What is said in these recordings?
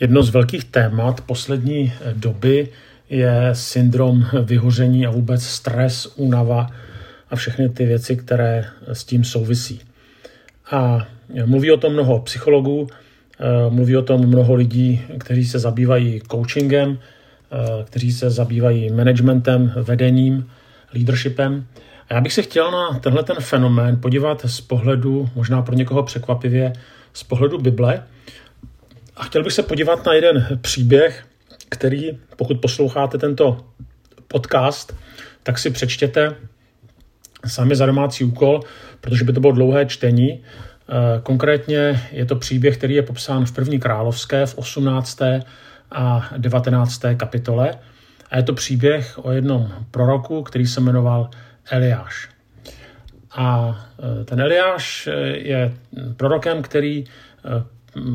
Jedno z velkých témat poslední doby je syndrom vyhoření a vůbec stres, únava a všechny ty věci, které s tím souvisí. A mluví o tom mnoho psychologů, mluví o tom mnoho lidí, kteří se zabývají coachingem, kteří se zabývají managementem, vedením, leadershipem. A já bych se chtěl na tenhle ten fenomén podívat z pohledu, možná pro někoho překvapivě, z pohledu Bible. A chtěl bych se podívat na jeden příběh, který, pokud posloucháte tento podcast, tak si přečtěte sami za domácí úkol, protože by to bylo dlouhé čtení. E, konkrétně je to příběh, který je popsán v první královské v 18. a 19. kapitole. A je to příběh o jednom proroku, který se jmenoval Eliáš. A e, ten Eliáš e, je prorokem, který,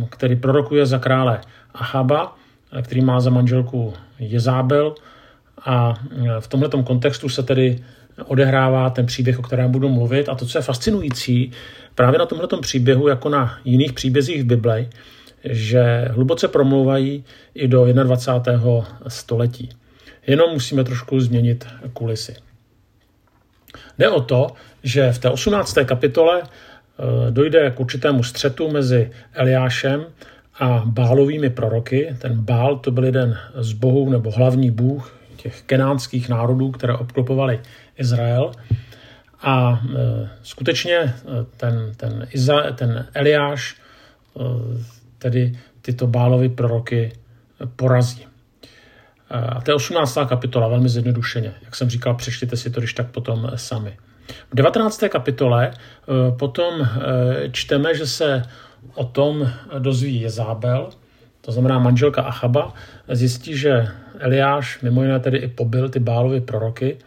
který prorokuje za krále Achaba, který má za manželku Jezábel. A v tomto kontextu se tedy odehrává ten příběh, o kterém budu mluvit. A to, co je fascinující právě na tomhle příběhu, jako na jiných příbězích v Bibli, že hluboce promluvají i do 21. století. Jenom musíme trošku změnit kulisy. Jde o to, že v té 18. kapitole eh, dojde k určitému střetu mezi Eliášem a Bálovými proroky. Ten Bál to byl jeden z bohů nebo hlavní bůh těch kenánských národů, které obklopovaly Izrael. A e, skutečně eh, ten, ten, Iza, ten Eliáš tedy tyto Bálovy proroky porazí. A to je 18. kapitola, velmi zjednodušeně. Jak jsem říkal, přečtěte si to, když tak potom sami. V 19. kapitole eh, potom eh, čteme, že se o tom dozví Jezábel, to znamená manželka Achaba, zjistí, že Eliáš mimo jiné tedy i pobil ty Bálovy proroky,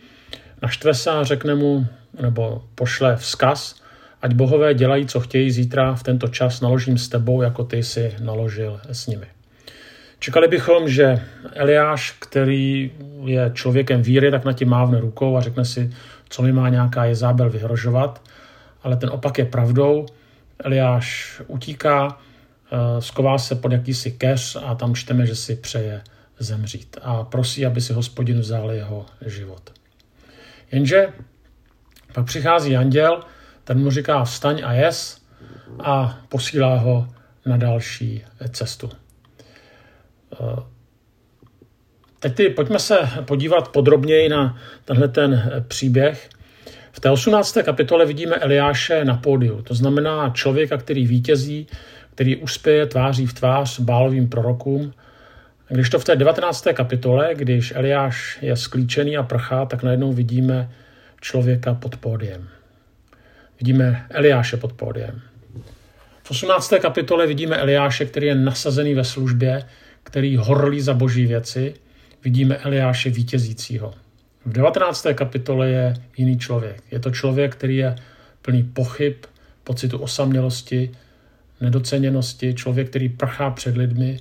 naštve se a řekne mu, nebo pošle vzkaz, ať bohové dělají, co chtějí, zítra v tento čas naložím s tebou, jako ty si naložil s nimi. Čekali bychom, že Eliáš, který je člověkem víry, tak na tím mávne rukou a řekne si, co mi má nějaká Jezábel vyhrožovat, ale ten opak je pravdou. Eliáš utíká, eh, sková se pod jakýsi keř a tam čteme, že si přeje zemřít a prosí, aby si hospodin vzal jeho život. Jenže pak přichází anděl, ten mu říká vstaň a jes a posílá ho na další cestu. Teď ty, pojďme se podívat podrobněji na tenhle ten příběh. V té 18. kapitole vidíme Eliáše na pódiu, to znamená člověka, který vítězí, který uspěje tváří v tvář bálovým prorokům. Když to v té 19. kapitole, když Eliáš je sklíčený a prchá, tak najednou vidíme člověka pod pódiem. Vidíme Eliáše pod pódiem. V 18. kapitole vidíme Eliáše, který je nasazený ve službě, který horlí za boží věci, vidíme Eliáše vítězícího. V 19. kapitole je jiný člověk. Je to člověk, který je plný pochyb, pocitu osamělosti, nedoceněnosti, člověk, který prchá před lidmi,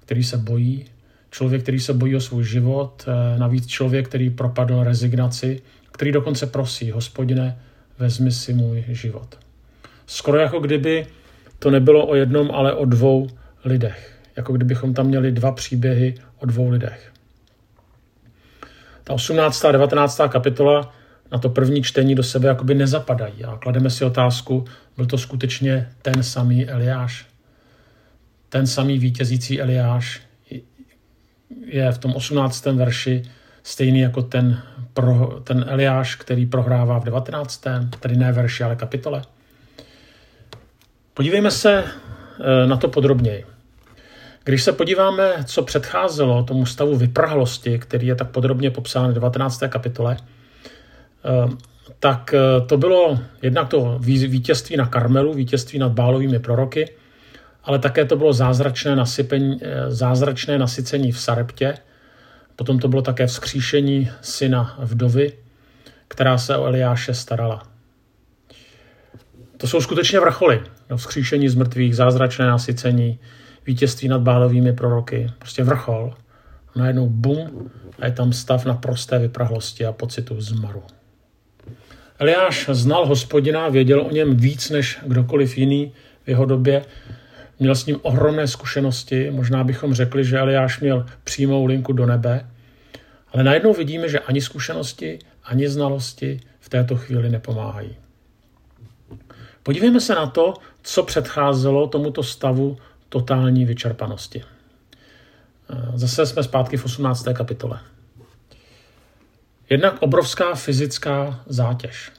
který se bojí, člověk, který se bojí o svůj život, eh, navíc člověk, který propadl rezignaci, který dokonce prosí, hospodine, vezmi si můj život. Skoro jako kdyby to nebylo o jednom, ale o dvou lidech jako kdybychom tam měli dva příběhy o dvou lidech. Ta 18. a 19. kapitola na to první čtení do sebe jakoby nezapadají a klademe si otázku, byl to skutečně ten samý Eliáš. Ten samý vítězící Eliáš je v tom 18. verši stejný jako ten, pro, ten Eliáš, který prohrává v 19. tedy ne verši, ale kapitole. Podívejme se eh, na to podrobněji. Když se podíváme, co předcházelo tomu stavu vyprahlosti, který je tak podrobně popsán v 19. kapitole, eh, tak eh, to bylo jednak to vítězství na Karmelu, vítězství nad bálovými proroky, ale také to bylo zázračné, nasypení, eh, zázračné nasycení v Sareptě, potom to bylo také vzkříšení syna vdovy, která se o Eliáše starala. To jsou skutečně vrcholy. Vzkříšení z mrtvých, zázračné nasycení, vítězství nad bálovými proroky. Prostě vrchol. A najednou bum a je tam stav na prosté vyprahlosti a pocitu zmaru. Eliáš znal hospodina, věděl o něm víc než kdokoliv jiný v jeho době. měl s ním ohromné zkušenosti, možná bychom řekli, že Eliáš měl přímou linku do nebe, ale najednou vidíme, že ani zkušenosti, ani znalosti v této chvíli nepomáhají. Podívejme se na to, co předcházelo tomuto stavu totální vyčerpanosti. Zase jsme zpátky v 18. kapitole. Jednak obrovská fyzická zátěž.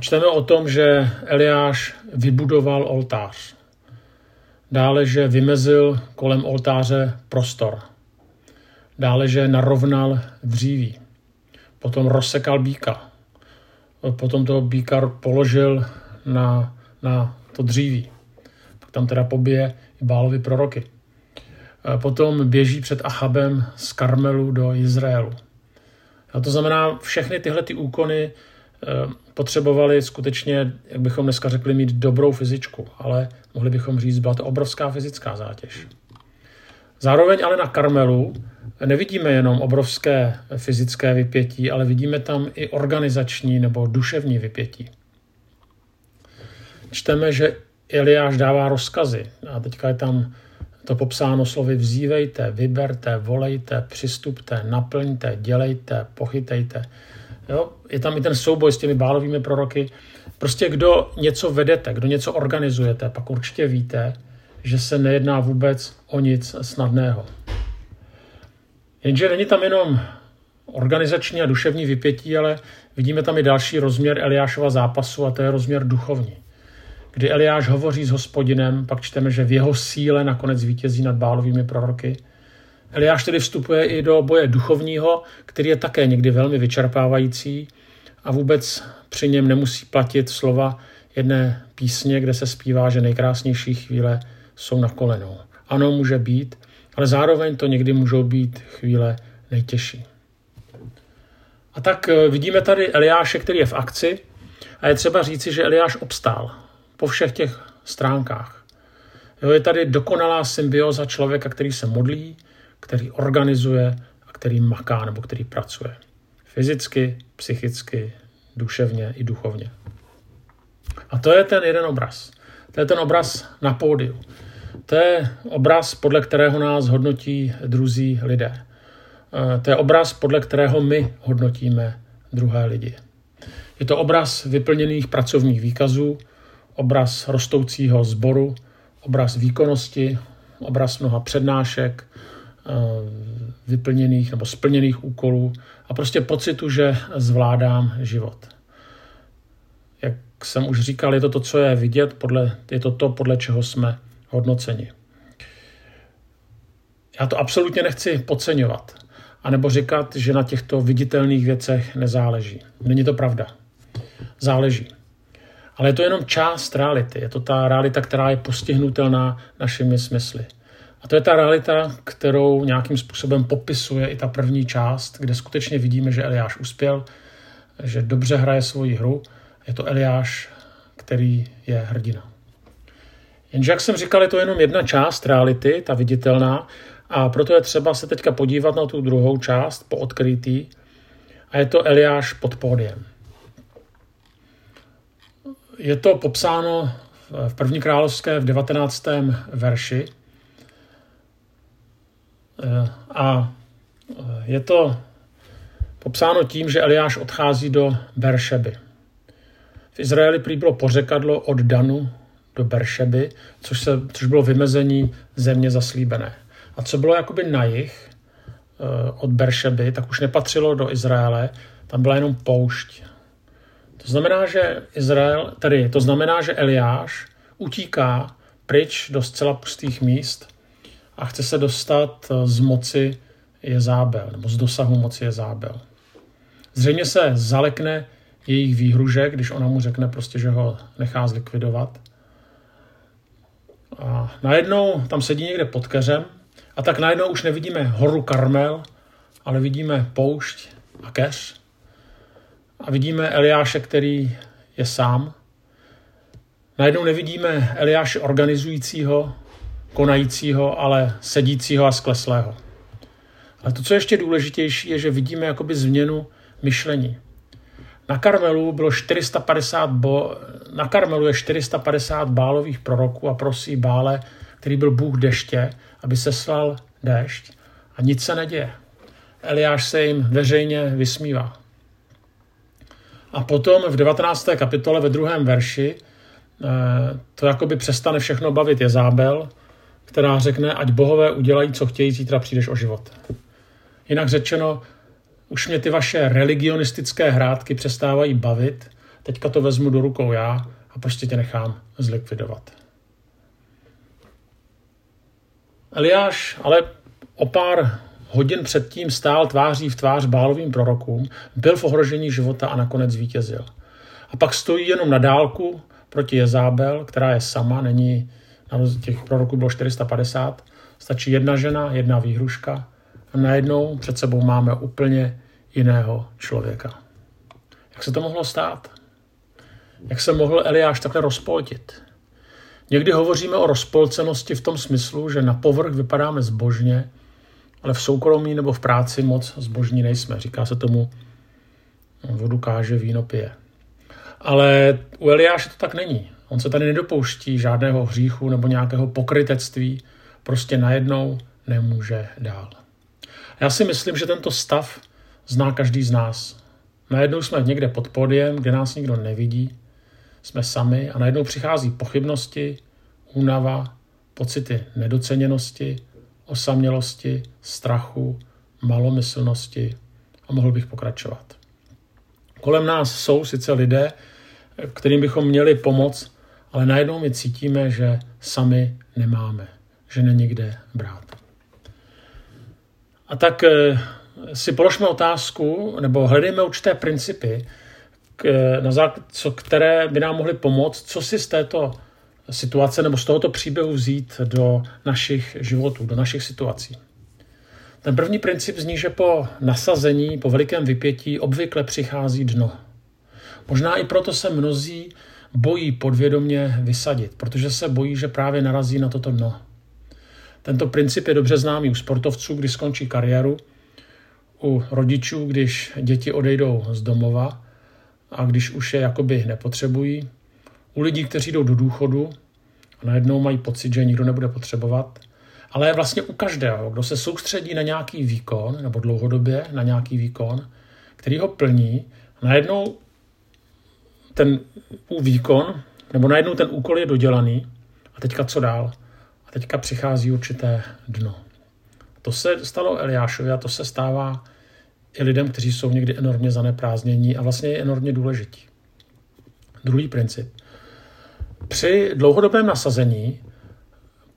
Čteme o tom, že Eliáš vybudoval oltář. Dále, že vymezil kolem oltáře prostor. Dále, že narovnal dříví. Potom rozsekal býka. Potom toho býka položil na, na to dříví. Tam teda pobije Bálovi proroky. Potom běží před Achabem z Karmelu do Izraelu. A to znamená, všechny tyhle ty úkony eh, potřebovali skutečně, jak bychom dneska řekli, mít dobrou fyzičku, ale mohli bychom říct, byla to obrovská fyzická zátěž. Zároveň ale na Karmelu nevidíme jenom obrovské fyzické vypětí, ale vidíme tam i organizační nebo duševní vypětí. Čteme, že Eliáš dává rozkazy a teďka je tam to popsáno slovy vzívejte, vyberte, volejte, přistupte, naplňte, dělejte, pochytejte. Jo? Je tam i ten souboj s těmi bálovými proroky. Prostě kdo něco vedete, kdo něco organizujete, pak určitě víte, že se nejedná vůbec o nic snadného. Jenže není tam jenom organizační a duševní vypětí, ale vidíme tam i další rozměr Eliášova zápasu a to je rozměr duchovní kdy Eliáš hovoří s hospodinem, pak čteme, že v jeho síle nakonec vítězí nad bálovými proroky. Eliáš tedy vstupuje i do boje duchovního, který je také někdy velmi vyčerpávající a vůbec při něm nemusí platit slova jedné písně, kde se zpívá, že nejkrásnější chvíle jsou na kolenou. Ano, může být, ale zároveň to někdy můžou být chvíle nejtěžší. A tak eh, vidíme tady Eliáše, který je v akci a je třeba říci, že Eliáš obstál po všech těch stránkách. Jo, je tady dokonalá symbioza člověka, který se modlí, který organizuje a který maká nebo který pracuje. Fyzicky, psychicky, duševně i duchovně. A to je ten jeden obraz. To je ten obraz na pódiu. To je obraz, podle kterého nás hodnotí druzí lidé. Eh, to je obraz, podle kterého my hodnotíme druhé lidi. Je to obraz vyplněných pracovních výkazů, obraz rostoucího sboru, obraz výkonnosti, obraz mnoha přednášek, eh, vyplněných nebo splněných úkolů a prostě pocitu, že zvládám život. Jak jsem už říkal, je to to, co je vidět, podle, je to to, podle čeho jsme hodnoceni. Já to absolutně nechci podceňovat, anebo říkat, že na těchto viditelných věcech nezáleží. Není to pravda. Záleží. Ale je to jenom část reality. Je to ta realita, která je postihnutelná našimi smysly. A to je ta realita, kterou nějakým způsobem popisuje i ta první část, kde skutečně vidíme, že Eliáš uspěl, že dobře hraje svoji hru. Je to Eliáš, který je hrdina. Jenže, jak jsem říkal, je to jenom jedna část reality, ta viditelná, a proto je třeba se teďka podívat na tu druhou část, po odkrytý, a je to Eliáš pod pódiem. Je to popsáno v první královské v 19. verši. Eh, a eh, je to popsáno tím, že Eliáš odchází do Beršeby. V Izraeli prý bylo pořekadlo od Danu do Beršeby, což, se, což bylo vymezení země zaslíbené. A co bylo jakoby na jich eh, od Beršeby, tak už nepatřilo do Izraele, tam byla jenom poušť. To znamená, že Izrael, tedy to znamená, že Eliáš utíká pryč do zcela pustých míst a chce se dostat eh, z moci Jezábel, nebo z dosahu moci Jezábel. Zřejmě se zalekne jejich výhružek, když ona mu řekne prostě, že ho nechá zlikvidovat. A najednou tam sedí někde pod keřem a tak najednou už nevidíme horu Karmel, ale vidíme poušť a keř. A vidíme Eliáše, který je sám. Najednou nevidíme Eliáše organizujícího, konajícího, ale sedícího a skleslého. Ale to, co je ještě důležitější, je, že vidíme jakoby změnu myšlení. Na Karmelu bylo 450 bo, na Karmelu je 450 bálových proroků a prosí Bále, který byl bůh deště, aby se slal déšť a nic se neděje. Eliáš se jim veřejně vysmívá. A potom v 19. kapitole ve druhém verši eh, to jakoby přestane všechno bavit Jezábel, která řekne, ať bohové udělají, co chtějí, zítra přijdeš o život. Jinak řečeno, už mě ty vaše religionistické hrádky přestávají bavit, teďka to vezmu do rukou já a prostě tě nechám zlikvidovat. Eliáš ale o pár hodin předtím stál tváří v tvář bálovým prorokům, byl v ohrožení života a nakonec zvítězil. A pak stojí jenom na dálku proti Jezábel, která je sama, není, na těch proroků bylo 450, stačí jedna žena, jedna výhruška a najednou před sebou máme úplně jiného člověka. Jak se to mohlo stát? Jak se mohl Eliáš takhle rozpoltit? Někdy hovoříme o rozpolcenosti v tom smyslu, že na povrch vypadáme zbožně, ale v soukromí nebo v práci moc zbožní nejsme. Říká se tomu vodu káže, víno pije. Ale u Eliáše to tak není. On se tady nedopouští žádného hříchu nebo nějakého pokrytectví. Prostě najednou nemůže dál. Já si myslím, že tento stav zná každý z nás. Najednou jsme někde pod podiem, kde nás nikdo nevidí, jsme sami a najednou přichází pochybnosti, únava, pocity nedoceněnosti, osamělosti, strachu, malomyslnosti a mohl bych pokračovat. Kolem nás jsou sice lidé, kterým bychom měli pomoct, ale najednou my cítíme, že sami nemáme, že není kde brát. A tak eh, si položme otázku, nebo hledejme určité principy, na základ, co, které by nám mohly pomoct, co si z této situace nebo z tohoto příběhu vzít do našich životů, do našich situací. Ten první princip zní, že po nasazení, po velikém vypětí obvykle přichází dno. Možná i proto se mnozí bojí podvědomě vysadit, protože se bojí, že právě narazí na toto dno. Tento princip je dobře známý u sportovců, kdy skončí kariéru, u rodičů, když děti odejdou z domova a když už je jakoby nepotřebují, u lidí, kteří jdou do důchodu a najednou mají pocit, že nikdo nebude potřebovat, ale vlastně u každého, kdo se soustředí na nějaký výkon, nebo dlouhodobě na nějaký výkon, který ho plní, najednou ten výkon, nebo najednou ten úkol je dodělaný a teďka co dál? A teďka přichází určité dno. To se stalo Eliášovi a to se stává i lidem, kteří jsou někdy enormně zaneprázdnění a vlastně je enormně důležití. Druhý princip. Při dlouhodobém nasazení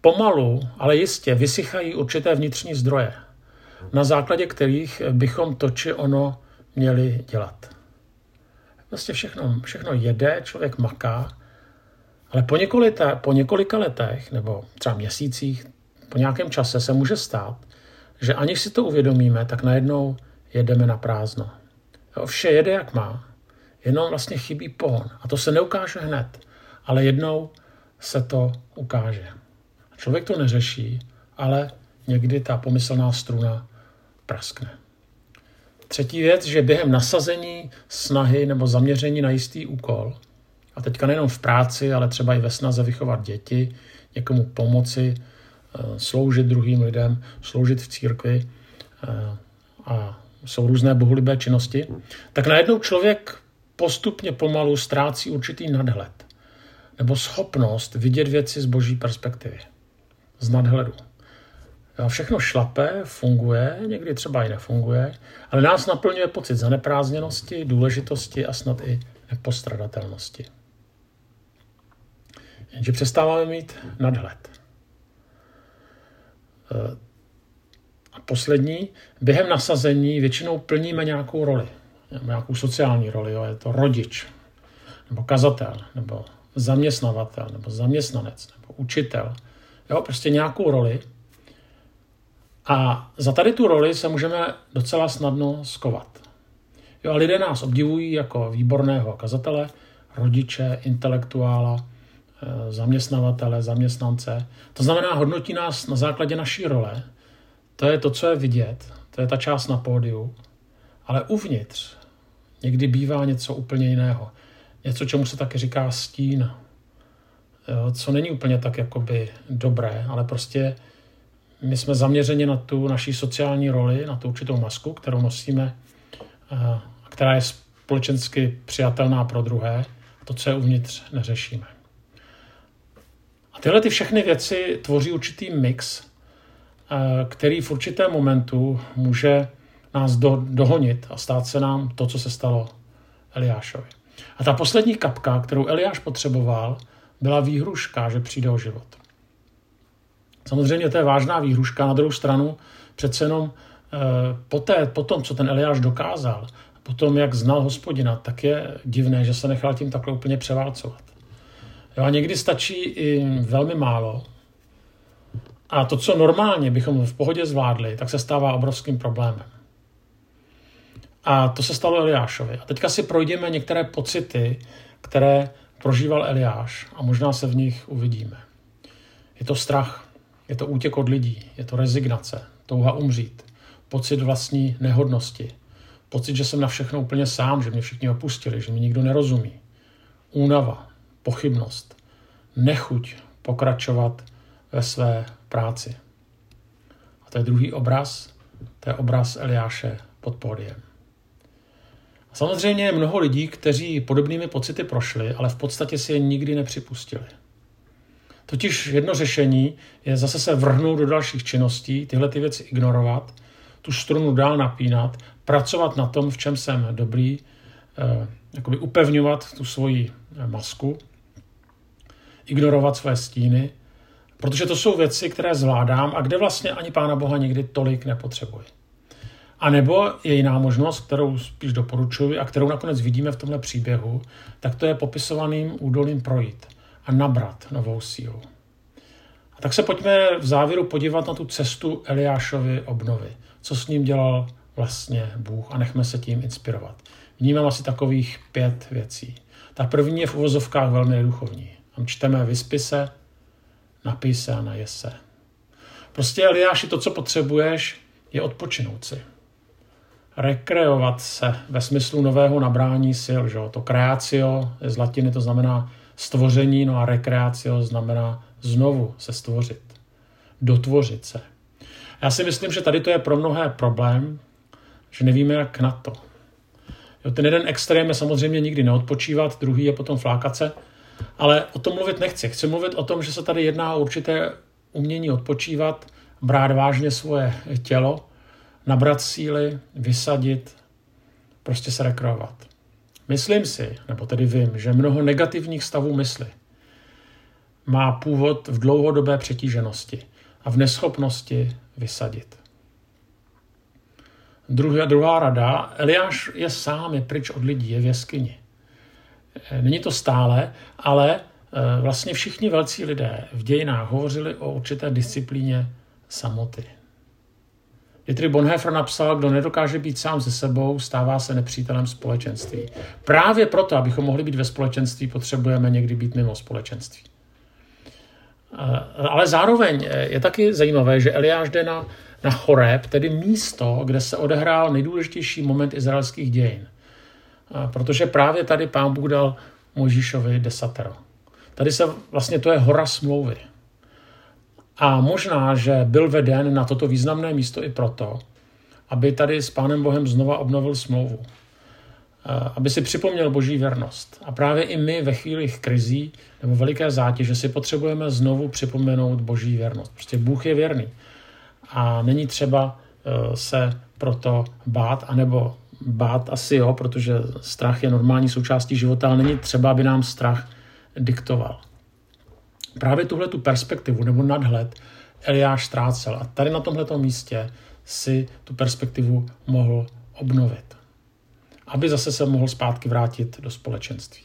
pomalu, ale jistě vysychají určité vnitřní zdroje, na základě kterých bychom to či ono měli dělat. Vlastně všechno, všechno jede, člověk maká, ale po několika, po několika letech nebo třeba měsících, po nějakém čase se může stát, že aniž si to uvědomíme, tak najednou jedeme na prázdno. Jo, vše jede jak má, jenom vlastně chybí pohon. A to se neukáže hned, ale jednou se to ukáže. Člověk to neřeší, ale někdy ta pomyslná struna praskne. Třetí věc, že během nasazení snahy nebo zaměření na jistý úkol, a teďka nejenom v práci, ale třeba i ve snaze vychovat děti, někomu pomoci, eh, sloužit druhým lidem, sloužit v církvi eh, a jsou různé bohulibé činnosti, tak najednou člověk postupně pomalu ztrácí určitý nadhled nebo schopnost vidět věci z boží perspektivy, z nadhledu. Všechno šlape, funguje, někdy třeba i nefunguje, ale nás naplňuje pocit zaneprázdněnosti, důležitosti a snad i nepostradatelnosti. Jenže přestáváme mít nadhled. E, a poslední, během nasazení většinou plníme nějakou roli, nějakou sociální roli, jo, je to rodič, nebo kazatel, nebo zaměstnavatel, nebo zaměstnanec, nebo učitel, jo, prostě nějakou roli. A za tady tu roli se můžeme docela snadno skovat. Jo, a lidé nás obdivují jako výborného kazatele, rodiče, intelektuála, eh, zaměstnavatele, zaměstnance. To znamená, hodnotí nás na základě naší role to je to, co je vidět, to je ta část na pódiu, ale uvnitř někdy bývá něco úplně jiného. Něco, čemu se taky říká stín, co není úplně tak jakoby dobré, ale prostě my jsme zaměřeni na tu naší sociální roli, na tu určitou masku, kterou nosíme, která je společensky přijatelná pro druhé. To, co je uvnitř, neřešíme. A tyhle ty všechny věci tvoří určitý mix, který v určitém momentu může nás do, dohonit a stát se nám to, co se stalo Eliášovi. A ta poslední kapka, kterou Eliáš potřeboval, byla výhruška, že přijde o život. Samozřejmě to je vážná výhruška, na druhou stranu přece jenom eh, poté, po tom, co ten Eliáš dokázal, potom, jak znal hospodina, tak je divné, že se nechal tím takhle úplně převálcovat. Jo, a někdy stačí i velmi málo. A to, co normálně bychom v pohodě zvládli, tak se stává obrovským problémem. A to se stalo Eliášovi. A teďka si projdeme některé pocity, které prožíval Eliáš a možná se v nich uvidíme. Je to strach, je to útěk od lidí, je to rezignace, touha umřít, pocit vlastní nehodnosti, pocit, že jsem na všechno úplně sám, že mě všichni opustili, že mi nikdo nerozumí, únava, pochybnost, nechuť pokračovat ve své práci. A to je druhý obraz, to je obraz Eliáše pod pódiem. Samozřejmě je mnoho lidí, kteří podobnými pocity prošli, ale v podstatě si je nikdy nepřipustili. Totiž jedno řešení je zase se vrhnout do dalších činností, tyhle ty věci ignorovat, tu strunu dál napínat, pracovat na tom, v čem jsem dobrý, eh, jakoby upevňovat tu svoji eh, masku, ignorovat své stíny, protože to jsou věci, které zvládám a kde vlastně ani Pána Boha nikdy tolik nepotřebuji. A nebo je jiná možnost, kterou spíš doporučuji a kterou nakonec vidíme v tomhle příběhu, tak to je popisovaným údolím projít a nabrat novou sílu. A tak se pojďme v závěru podívat na tu cestu Eliášovy obnovy. Co s ním dělal vlastně Bůh a nechme se tím inspirovat. Vnímám asi takových pět věcí. Ta první je v uvozovkách velmi duchovní. Tam čteme vyspy se, napij se a najes se. Prostě Eliáši, to, co potřebuješ, je odpočinout si rekreovat se ve smyslu nového nabrání sil. Že? To kreacio z latiny to znamená stvoření, no a rekreacio znamená znovu se stvořit, dotvořit se. Já si myslím, že tady to je pro mnohé problém, že nevíme, jak na to. Jo, ten jeden extrém je samozřejmě nikdy neodpočívat, druhý je potom flákat se, ale o tom mluvit nechci. Chci mluvit o tom, že se tady jedná o určité umění odpočívat, brát vážně svoje tělo, nabrat síly, vysadit, prostě se rekreovat. Myslím si, nebo tedy vím, že mnoho negativních stavů mysli má původ v dlouhodobé přetíženosti a v neschopnosti vysadit. Druhá, druhá rada, Eliáš je sám, je pryč od lidí, je v jeskyni. Není to stále, ale eh, vlastně všichni velcí lidé v dějinách hovořili o určité disciplíně samoty. Dietrich Bonhoeffer napsal, kdo nedokáže být sám se sebou, stává se nepřítelem společenství. Právě proto, abychom mohli být ve společenství, potřebujeme někdy být mimo společenství. Eh, ale zároveň je taky zajímavé, že Eliáš jde na, na Choreb, tedy místo, kde se odehrál nejdůležitější moment izraelských dějin. Eh, protože právě tady pán Bůh dal Možíšovi desatero. Tady se vlastně to je hora smlouvy. A možná, že byl veden na toto významné místo i proto, aby tady s Pánem Bohem znova obnovil smlouvu. Aby si připomněl boží věrnost. A právě i my ve chvílích krizí nebo veliké zátěže si potřebujeme znovu připomenout boží věrnost. Prostě Bůh je věrný. A není třeba e, se proto bát, anebo bát asi jo, protože strach je normální součástí života, ale není třeba, aby nám strach diktoval právě tuhle tu perspektivu nebo nadhled Eliáš ztrácel. A tady na tomto místě si tu perspektivu mohl obnovit. Aby zase se mohl zpátky vrátit do společenství.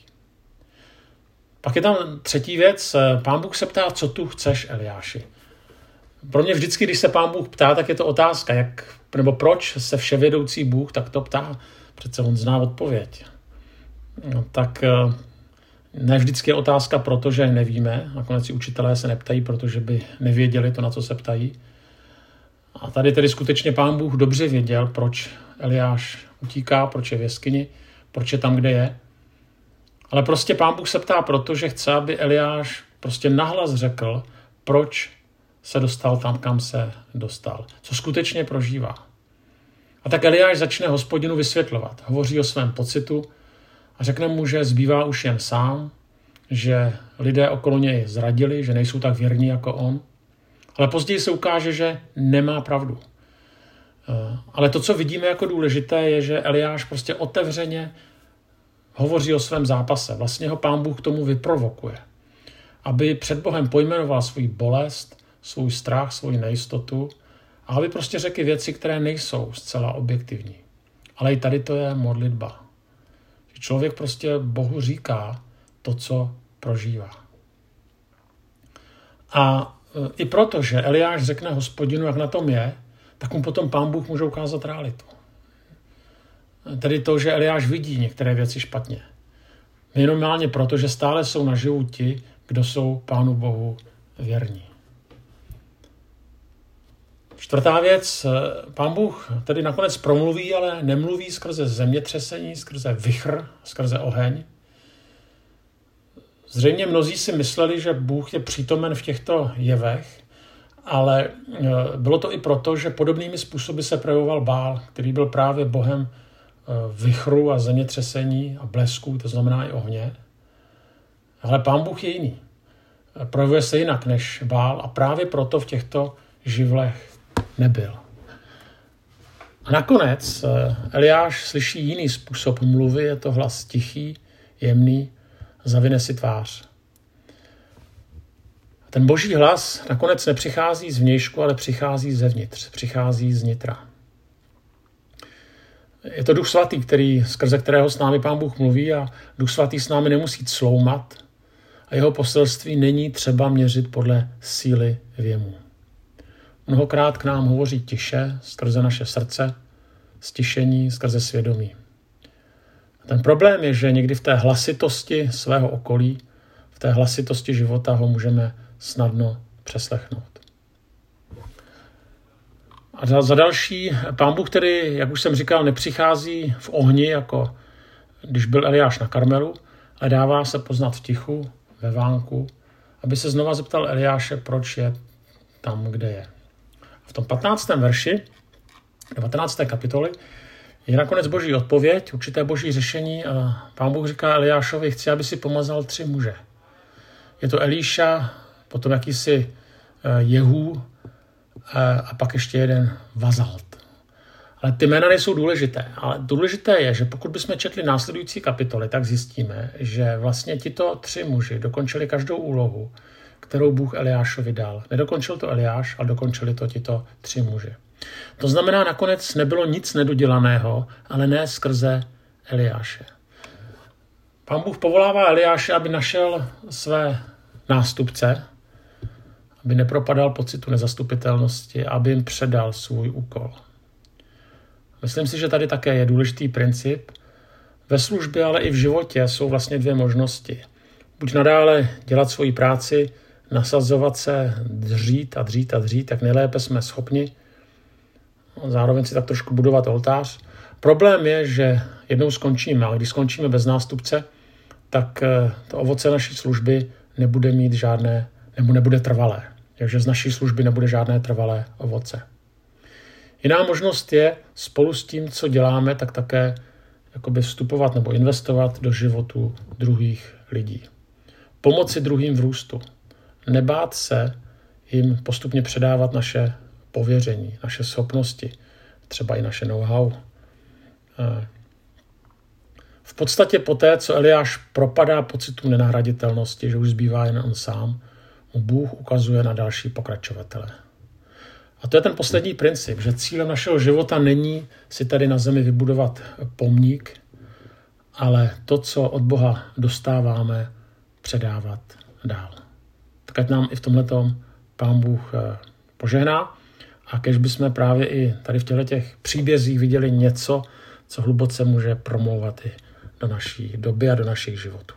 Pak je tam třetí věc. Pán Bůh se ptá, co tu chceš, Eliáši. Pro mě vždycky, když se pán Bůh ptá, tak je to otázka, jak, nebo proč se vševědoucí Bůh tak to ptá. Přece on zná odpověď. No, tak eh, ne vždycky je otázka, protože nevíme. Nakonec si učitelé se neptají, protože by nevěděli to, na co se ptají. A tady tedy skutečně pán Bůh dobře věděl, proč Eliáš utíká, proč je v jeskyni, proč je tam, kde je. Ale prostě pán Bůh se ptá, protože chce, aby Eliáš prostě nahlas řekl, proč se dostal tam, kam se dostal. Co skutečně prožívá. A tak Eliáš začne hospodinu vysvětlovat. Hovoří o svém pocitu a řekne mu, že zbývá už jen sám, že lidé okolo něj zradili, že nejsou tak věrní jako on. Ale později se ukáže, že nemá pravdu. Eh, ale to, co vidíme jako důležité, je, že Eliáš prostě otevřeně hovoří o svém zápase. Vlastně ho pán Bůh k tomu vyprovokuje. Aby před Bohem pojmenoval svůj bolest, svůj strach, svou nejistotu a aby prostě řekl věci, které nejsou zcela objektivní. Ale i tady to je modlitba. Člověk prostě Bohu říká to, co prožívá. A e, i proto, že Eliáš řekne hospodinu, jak na tom je, tak mu potom pán Bůh může ukázat realitu. Tedy to, že Eliáš vidí některé věci špatně. Minimálně proto, že stále jsou naživu ti, kdo jsou Pánu Bohu věrní. Čtvrtá věc, pán Bůh tedy nakonec promluví, ale nemluví skrze zemětřesení, skrze vychr, skrze oheň. Zřejmě mnozí si mysleli, že Bůh je přítomen v těchto jevech, ale e, bylo to i proto, že podobnými způsoby se projevoval Bál, který byl právě bohem e, vychru a zemětřesení a blesků, to znamená i ohně. Ale pán Bůh je jiný. Projevuje se jinak než Bál a právě proto v těchto živlech nebyl. A nakonec Eliáš slyší jiný způsob mluvy, je to hlas tichý, jemný, zavine si tvář. Ten boží hlas nakonec nepřichází z vnějšku, ale přichází zevnitř, přichází z nitra. Je to Duch Svatý, který, skrze kterého s námi Pán Bůh mluví a Duch Svatý s námi nemusí sloumat a jeho poselství není třeba měřit podle síly věmu. Mnohokrát k nám hovoří tiše skrze naše srdce, stišení skrze svědomí. Ten problém je, že někdy v té hlasitosti svého okolí, v té hlasitosti života ho můžeme snadno přeslechnout. A za, za další, pán Bůh tedy, jak už jsem říkal, nepřichází v ohni, jako když byl Eliáš na Karmelu, ale dává se poznat v tichu, ve vánku, aby se znova zeptal Eliáše, proč je tam, kde je. V tom 15. verši 19. kapitoly je nakonec boží odpověď, určité boží řešení a pán Bůh říká Eliášovi, chci, aby si pomazal tři muže. Je to Elíša, potom jakýsi eh, Jehu eh, a pak ještě jeden Vazalt. Ale ty jména nejsou důležité. Ale důležité je, že pokud bychom četli následující kapitoly, tak zjistíme, že vlastně tito tři muži dokončili každou úlohu, kterou Bůh Eliášovi dal. Nedokončil to Eliáš, ale dokončili to tito tři muži. To znamená, nakonec nebylo nic nedodělaného, ale ne skrze Eliáše. Pán Bůh povolává Eliáše, aby našel své nástupce, aby nepropadal pocitu nezastupitelnosti, aby jim předal svůj úkol. Myslím si, že tady také je důležitý princip. Ve službě, ale i v životě jsou vlastně dvě možnosti. Buď nadále dělat svoji práci, nasazovat se, dřít a dřít a dřít, tak nejlépe jsme schopni, zároveň si tak trošku budovat oltář. Problém je, že jednou skončíme, a když skončíme bez nástupce, tak eh, to ovoce naší služby nebude mít žádné, nebo nebude trvalé. Takže z naší služby nebude žádné trvalé ovoce. Jiná možnost je spolu s tím, co děláme, tak také jakoby vstupovat nebo investovat do životu druhých lidí. Pomoci druhým v růstu. Nebát se jim postupně předávat naše pověření, naše schopnosti, třeba i naše know-how. Eh, v podstatě poté, co Eliáš propadá pocitu nenahraditelnosti, že už zbývá jen on sám, mu Bůh ukazuje na další pokračovatele. A to je ten poslední princip, že cílem našeho života není si tady na zemi vybudovat pomník, ale to, co od Boha dostáváme, předávat dál. Tak ať nám i v tomhle Pán Bůh eh, požehná a kež bychom právě i tady v těchto těch příbězích viděli něco, co hluboce může promlouvat i do naší doby a do našich životů.